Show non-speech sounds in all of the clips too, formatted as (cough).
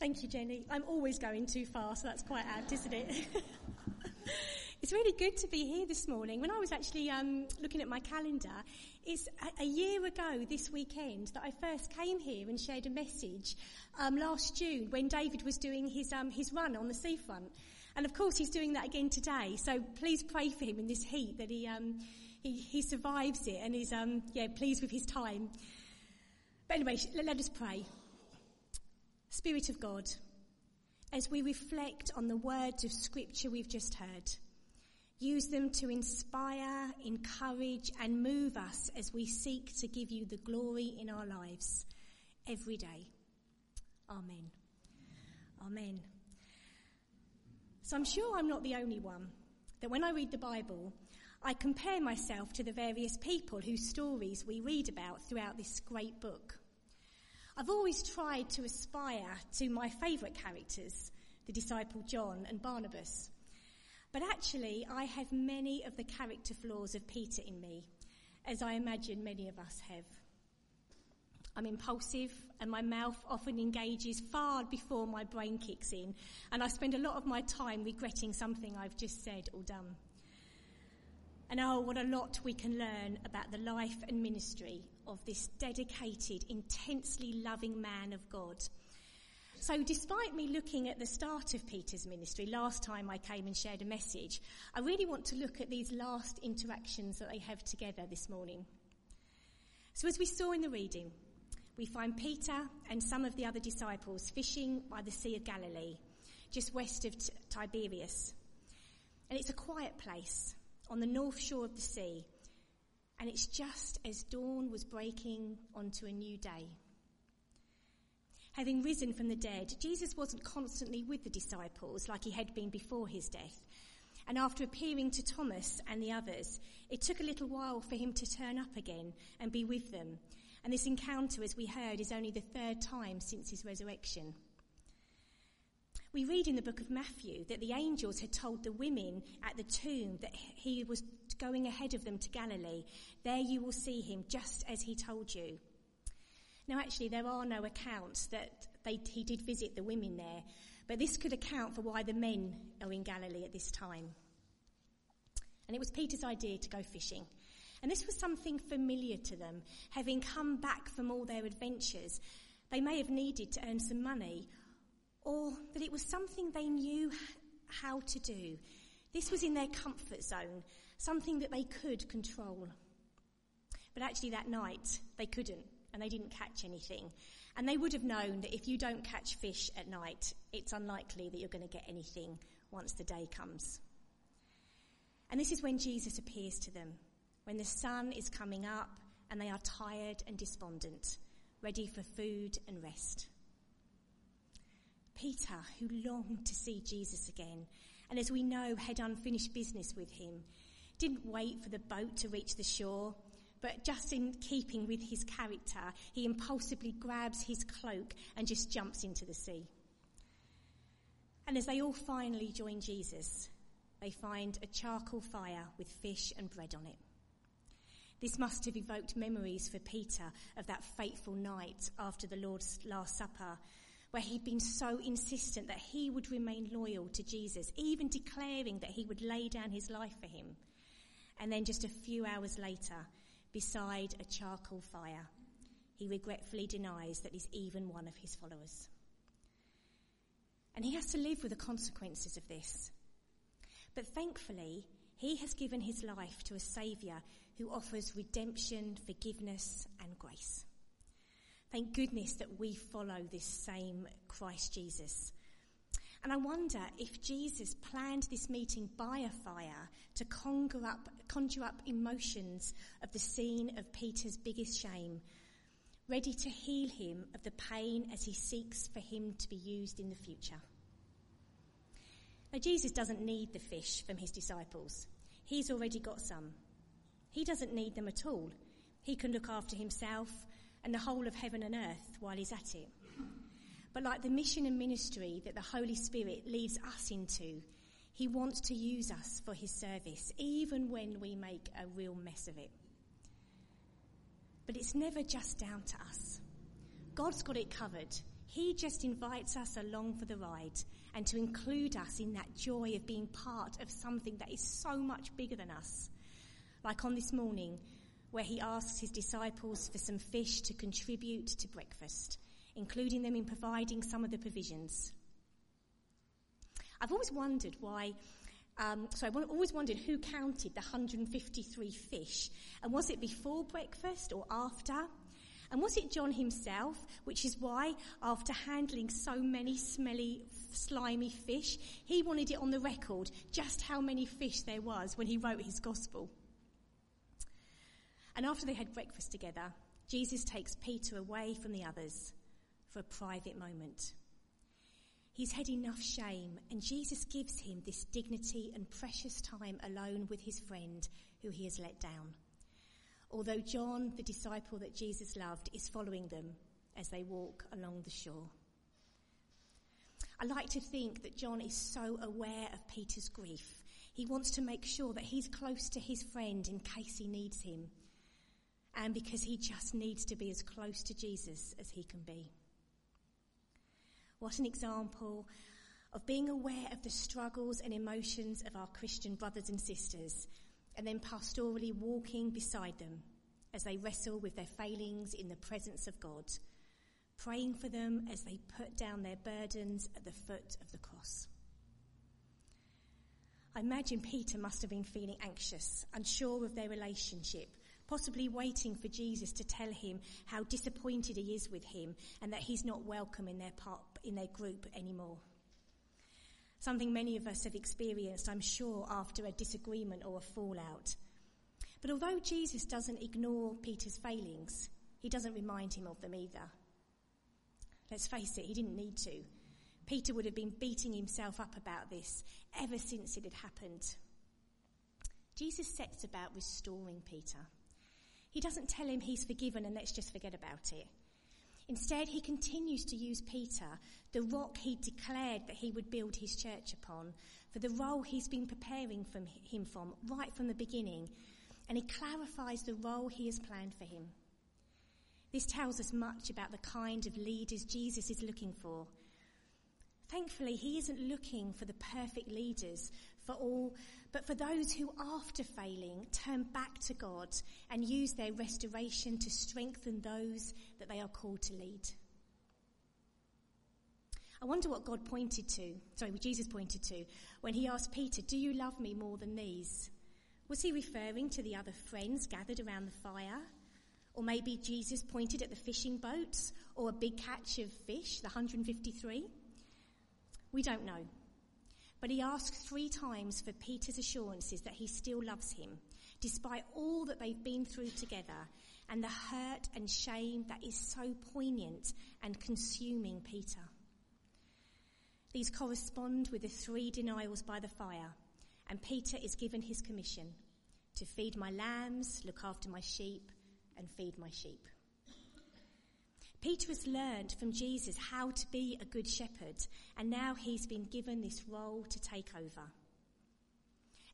Thank you, Jenny. I'm always going too fast, so that's quite apt, isn't it? (laughs) it's really good to be here this morning. When I was actually um, looking at my calendar, it's a, a, year ago this weekend that I first came here and shared a message um, last June when David was doing his um, his run on the seafront, and of course he's doing that again today. So please pray for him in this heat that he um, he, he survives it and is um, yeah pleased with his time. But anyway, let us pray. Spirit of God, as we reflect on the words of scripture we've just heard, use them to inspire, encourage and move us as we seek to give you the glory in our lives every day. Amen. Amen. So I'm sure I'm not the only one that when I read the Bible, I compare myself to the various people whose stories we read about throughout this great book. I've always tried to aspire to my favourite characters, the disciple John and Barnabas. But actually, I have many of the character flaws of Peter in me, as I imagine many of us have. I'm impulsive and my mouth often engages far before my brain kicks in, and I spend a lot of my time regretting something I've just said or done. And oh, what a lot we can learn about the life and ministry of this dedicated, intensely loving man of God. So despite me looking at the start of Peter's ministry, last time I came and shared a message, I really want to look at these last interactions that they have together this morning. So as we saw in the reading, we find Peter and some of the other disciples fishing by the Sea of Galilee, just west of Tiberias. And it's a quiet place on the north shore of the sea, and it's just as dawn was breaking onto a new day. Having risen from the dead, Jesus wasn't constantly with the disciples like he had been before his death. And after appearing to Thomas and the others, it took a little while for him to turn up again and be with them. And this encounter, as we heard, is only the third time since his resurrection. We read in the book of Matthew that the angels had told the women at the tomb that he was going ahead of them to Galilee. There you will see him just as he told you. Now actually there are no accounts that they, he did visit the women there, but this could account for why the men are in Galilee at this time. And it was Peter's idea to go fishing. And this was something familiar to them, having come back from all their adventures. They may have needed to earn some money or that it was something they knew how to do. This was in their comfort zone, something that they could control. But actually that night, they couldn't, and they didn't catch anything. And they would have known that if you don't catch fish at night, it's unlikely that you're going to get anything once the day comes. And this is when Jesus appears to them, when the sun is coming up and they are tired and despondent, ready for food and rest. Peter, who longed to see Jesus again, and as we know, had unfinished business with him, didn't wait for the boat to reach the shore, but just in keeping with his character, he impulsively grabs his cloak and just jumps into the sea. And as they all finally join Jesus, they find a charcoal fire with fish and bread on it. This must have evoked memories for Peter of that fateful night after the Lord's Last Supper where he'd been so insistent that he would remain loyal to Jesus, even declaring that he would lay down his life for him. And then just a few hours later, beside a charcoal fire, he regretfully denies that he's even one of his followers. And he has to live with the consequences of this. But thankfully, he has given his life to a saviour who offers redemption, forgiveness and grace. Thank goodness that we follow this same Christ Jesus. And I wonder if Jesus planned this meeting by a fire to conjure up, conjure up emotions of the scene of Peter's biggest shame, ready to heal him of the pain as he seeks for him to be used in the future. Now Jesus doesn't need the fish from his disciples. He's already got some. He doesn't need them at all. He can look after himself and the whole of heaven and earth while he's at it. But like the mission and ministry that the Holy Spirit leads us into, he wants to use us for his service, even when we make a real mess of it. But it's never just down to us. God's got it covered. He just invites us along for the ride and to include us in that joy of being part of something that is so much bigger than us. Like on this morning, where he asks his disciples for some fish to contribute to breakfast, including them in providing some of the provisions. I've always wondered why um, so I always wondered who counted the 153 fish, and was it before breakfast or after? And was it John himself, which is why, after handling so many smelly, slimy fish, he wanted it on the record just how many fish there was when he wrote his gospel. And after they had breakfast together, Jesus takes Peter away from the others for a private moment. He's had enough shame, and Jesus gives him this dignity and precious time alone with his friend who he has let down. Although John, the disciple that Jesus loved, is following them as they walk along the shore. I like to think that John is so aware of Peter's grief. He wants to make sure that he's close to his friend in case he needs him. And because he just needs to be as close to Jesus as he can be. What an example of being aware of the struggles and emotions of our Christian brothers and sisters and then pastorally walking beside them as they wrestle with their failings in the presence of God, praying for them as they put down their burdens at the foot of the cross. I imagine Peter must have been feeling anxious, unsure of their relationship, possibly waiting for Jesus to tell him how disappointed he is with him and that he's not welcome in their part, in their group anymore. Something many of us have experienced, I'm sure, after a disagreement or a fallout. But although Jesus doesn't ignore Peter's failings, he doesn't remind him of them either. Let's face it, he didn't need to. Peter would have been beating himself up about this ever since it had happened. Jesus sets about restoring Peter. He doesn't tell him he's forgiven and let's just forget about it. Instead, he continues to use Peter, the rock he declared that he would build his church upon, for the role he's been preparing from him from right from the beginning, and he clarifies the role he has planned for him. This tells us much about the kind of leaders Jesus is looking for. Thankfully, he isn't looking for the perfect leaders for all, but for those who, after failing, turn back to God and use their restoration to strengthen those that they are called to lead. I wonder what God pointed to, sorry, what Jesus pointed to, when he asked Peter, Do you love me more than these? Was he referring to the other friends gathered around the fire? Or maybe Jesus pointed at the fishing boats or a big catch of fish, the 153? We don't know. But he asks three times for Peter's assurances that he still loves him, despite all that they've been through together and the hurt and shame that is so poignant and consuming Peter. These correspond with the three denials by the fire, and Peter is given his commission to feed my lambs, look after my sheep, and feed my sheep. Peter has learned from Jesus how to be a good shepherd, and now he's been given this role to take over.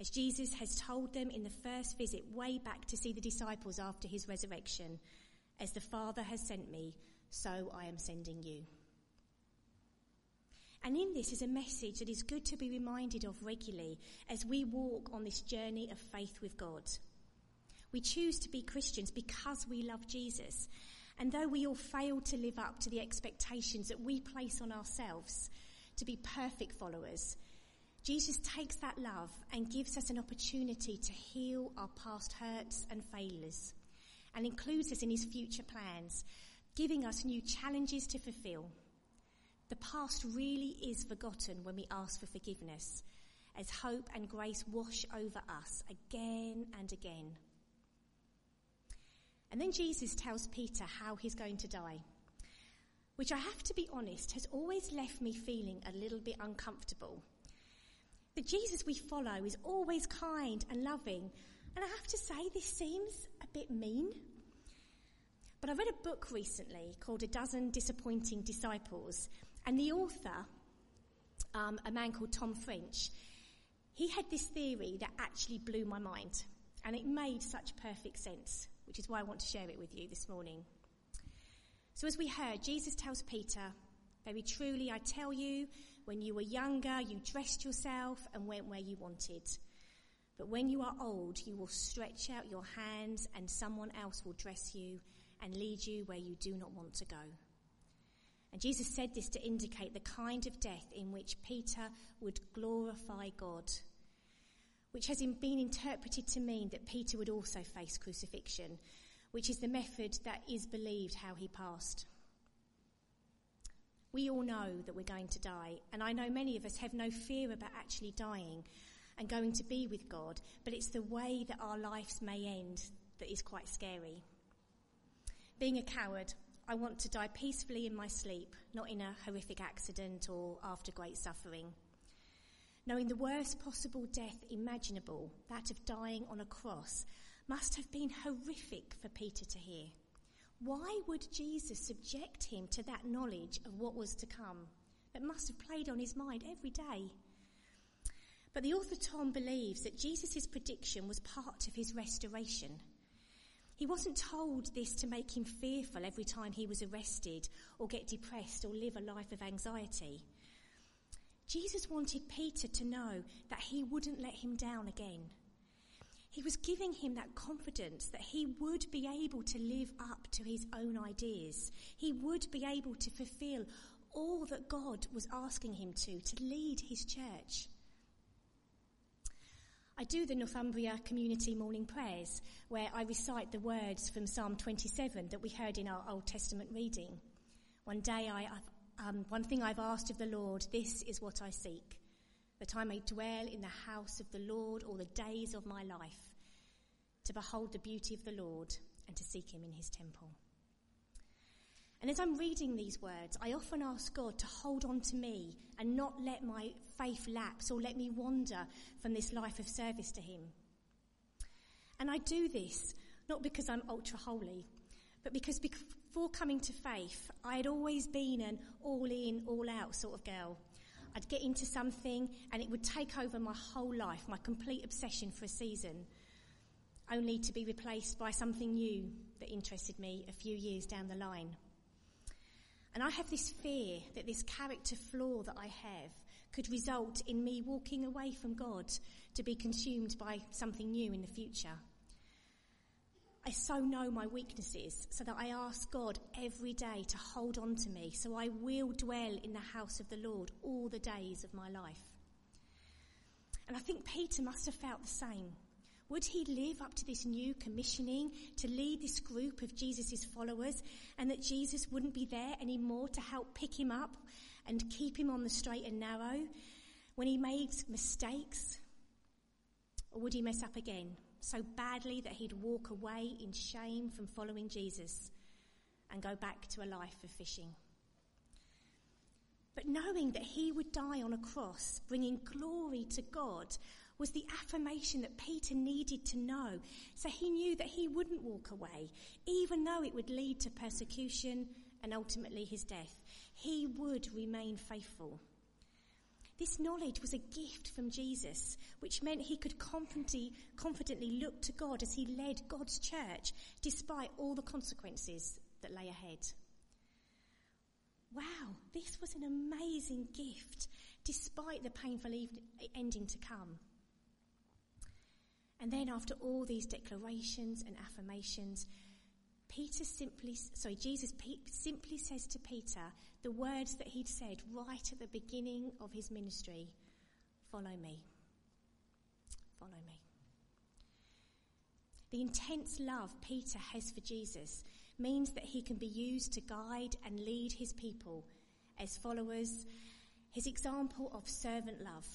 As Jesus has told them in the first visit way back to see the disciples after his resurrection, as the Father has sent me, so I am sending you. And in this is a message that is good to be reminded of regularly as we walk on this journey of faith with God. We choose to be Christians because we love Jesus and though we all fail to live up to the expectations that we place on ourselves to be perfect followers, Jesus takes that love and gives us an opportunity to heal our past hurts and failures and includes us in his future plans, giving us new challenges to fulfill. The past really is forgotten when we ask for forgiveness as hope and grace wash over us again and again. And then Jesus tells Peter how he's going to die, which I have to be honest has always left me feeling a little bit uncomfortable. The Jesus we follow is always kind and loving, and I have to say this seems a bit mean. But I read a book recently called A Dozen Disappointing Disciples, and the author, um, a man called Tom French, he had this theory that actually blew my mind, and it made such perfect sense which is why I want to share it with you this morning. So as we heard, Jesus tells Peter Very truly, I tell you, when you were younger, you dressed yourself and went where you wanted. But when you are old, you will stretch out your hands and someone else will dress you and lead you where you do not want to go. And Jesus said this to indicate the kind of death in which Peter would glorify God, which has been interpreted to mean that Peter would also face crucifixion, which is the method that is believed how he passed. We all know that we're going to die, and I know many of us have no fear about actually dying and going to be with God, but it's the way that our lives may end that is quite scary. Being a coward, I want to die peacefully in my sleep, not in a horrific accident or after great suffering. Knowing the worst possible death imaginable, that of dying on a cross, must have been horrific for Peter to hear. Why would Jesus subject him to that knowledge of what was to come? That must have played on his mind every day. But the author Tom believes that Jesus' prediction was part of his restoration. He wasn't told this to make him fearful every time he was arrested or get depressed or live a life of anxiety. Jesus wanted Peter to know that he wouldn't let him down again. He was giving him that confidence that he would be able to live up to his own ideas. He would be able to fulfill all that God was asking him to, to lead his church. I do the Northumbria Community Morning Prayers, where I recite the words from Psalm 27 that we heard in our Old Testament reading. One day I, um, one thing I've asked of the Lord, this is what I seek that I may dwell in the house of the Lord all the days of my life, to behold the beauty of the Lord and to seek him in his temple. And as I'm reading these words, I often ask God to hold on to me and not let my faith lapse or let me wander from this life of service to him. And I do this not because I'm ultra holy, but because before coming to faith, I had always been an all in, all out sort of girl. I'd get into something and it would take over my whole life, my complete obsession for a season, only to be replaced by something new that interested me a few years down the line. And I have this fear that this character flaw that I have could result in me walking away from God to be consumed by something new in the future. I so know my weaknesses so that I ask God every day to hold on to me so I will dwell in the house of the Lord all the days of my life. And I think Peter must have felt the same. Would he live up to this new commissioning to lead this group of Jesus' followers and that Jesus wouldn't be there anymore to help pick him up and keep him on the straight and narrow when he makes mistakes? Or would he mess up again? So badly that he'd walk away in shame from following Jesus and go back to a life of fishing. But knowing that he would die on a cross, bringing glory to God, was the affirmation that Peter needed to know. So he knew that he wouldn't walk away, even though it would lead to persecution and ultimately his death. He would remain faithful. This knowledge was a gift from Jesus, which meant he could confidently, confidently look to God as he led God's church, despite all the consequences that lay ahead. Wow, this was an amazing gift, despite the painful ending to come. And then, after all these declarations and affirmations, Peter simply, sorry, Jesus simply says to Peter the words that he'd said right at the beginning of his ministry follow me. Follow me. The intense love Peter has for Jesus means that he can be used to guide and lead his people as followers, his example of servant love.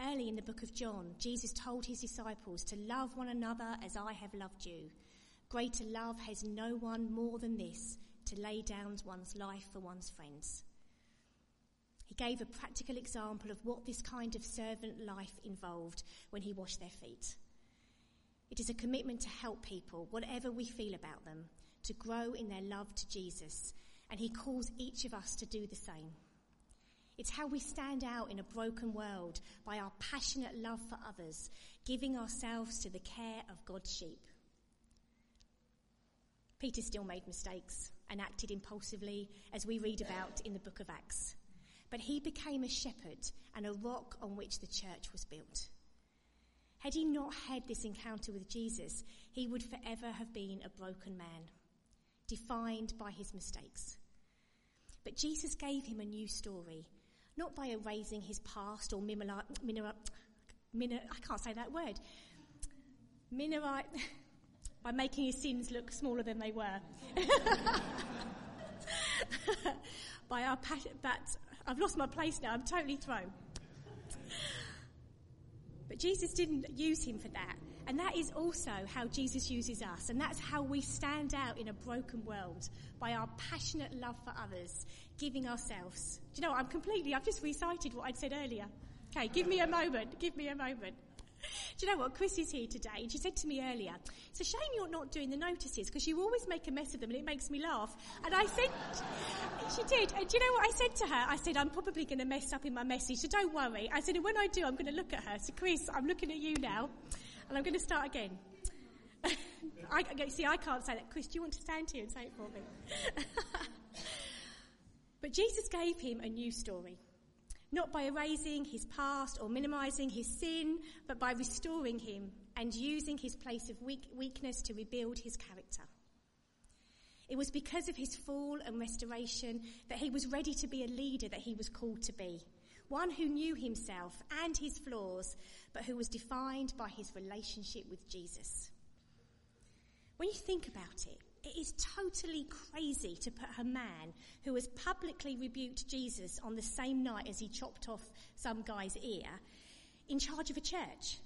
Early in the book of John, Jesus told his disciples to love one another as I have loved you. Greater love has no one more than this, to lay down one's life for one's friends. He gave a practical example of what this kind of servant life involved when he washed their feet. It is a commitment to help people, whatever we feel about them, to grow in their love to Jesus, and he calls each of us to do the same. It's how we stand out in a broken world by our passionate love for others, giving ourselves to the care of God's sheep. Peter still made mistakes and acted impulsively, as we read about in the book of Acts. But he became a shepherd and a rock on which the church was built. Had he not had this encounter with Jesus, he would forever have been a broken man, defined by his mistakes. But Jesus gave him a new story, not by erasing his past or mineral, I can't say that word, mineral, (laughs) by making his sins look smaller than they were. (laughs) by our passion, but I've lost my place now, I'm totally thrown. But Jesus didn't use him for that. And that is also how Jesus uses us. And that's how we stand out in a broken world by our passionate love for others, giving ourselves. Do you know? I'm completely, I've just recited what I'd said earlier. Okay, give me a moment. Give me a moment. (laughs) Do you know what? Chris is here today, and she said to me earlier, it's a shame you're not doing the notices because you always make a mess of them and it makes me laugh. And I said, (laughs) she did. And do you know what I said to her? I said, I'm probably going to mess up in my message, so don't worry. I said, and when I do, I'm going to look at her. So Chris, I'm looking at you now, and I'm going to start again. (laughs) I, see, I can't say that. Chris, do you want to stand here and say it for me? but Jesus gave him a new story not by erasing his past or minimizing his sin, but by restoring him and using his place of weak, weakness to rebuild his character. It was because of his fall and restoration that he was ready to be a leader that he was called to be. One who knew himself and his flaws, but who was defined by his relationship with Jesus. When you think about it, it is totally crazy to put a man who has publicly rebuked Jesus on the same night as he chopped off some guy's ear in charge of a church.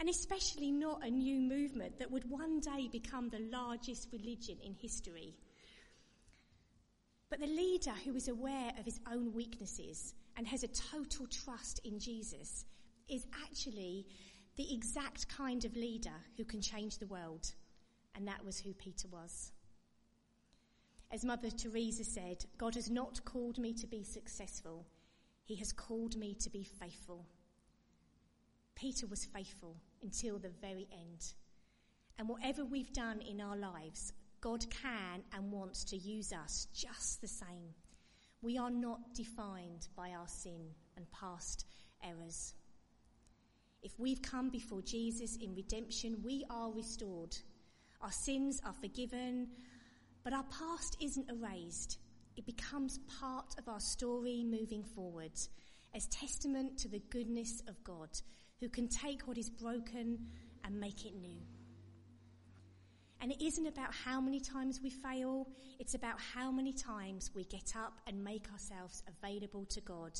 And especially not a new movement that would one day become the largest religion in history. But the leader who is aware of his own weaknesses and has a total trust in Jesus is actually the exact kind of leader who can change the world. And that was who Peter was. As Mother Teresa said, God has not called me to be successful. He has called me to be faithful. Peter was faithful until the very end. And whatever we've done in our lives, God can and wants to use us just the same. We are not defined by our sin and past errors. If we've come before Jesus in redemption, we are restored. Our sins are forgiven. But our past isn't erased. It becomes part of our story moving forward as testament to the goodness of God who can take what is broken and make it new. And it isn't about how many times we fail, it's about how many times we get up and make ourselves available to God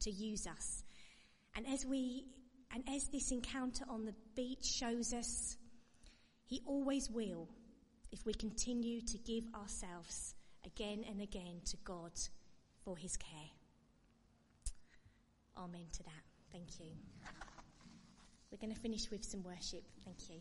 to use us. And as we, and as this encounter on the beach shows us, He always will if we continue to give ourselves again and again to God for his care. Amen to that. Thank you. We're going to finish with some worship. Thank you.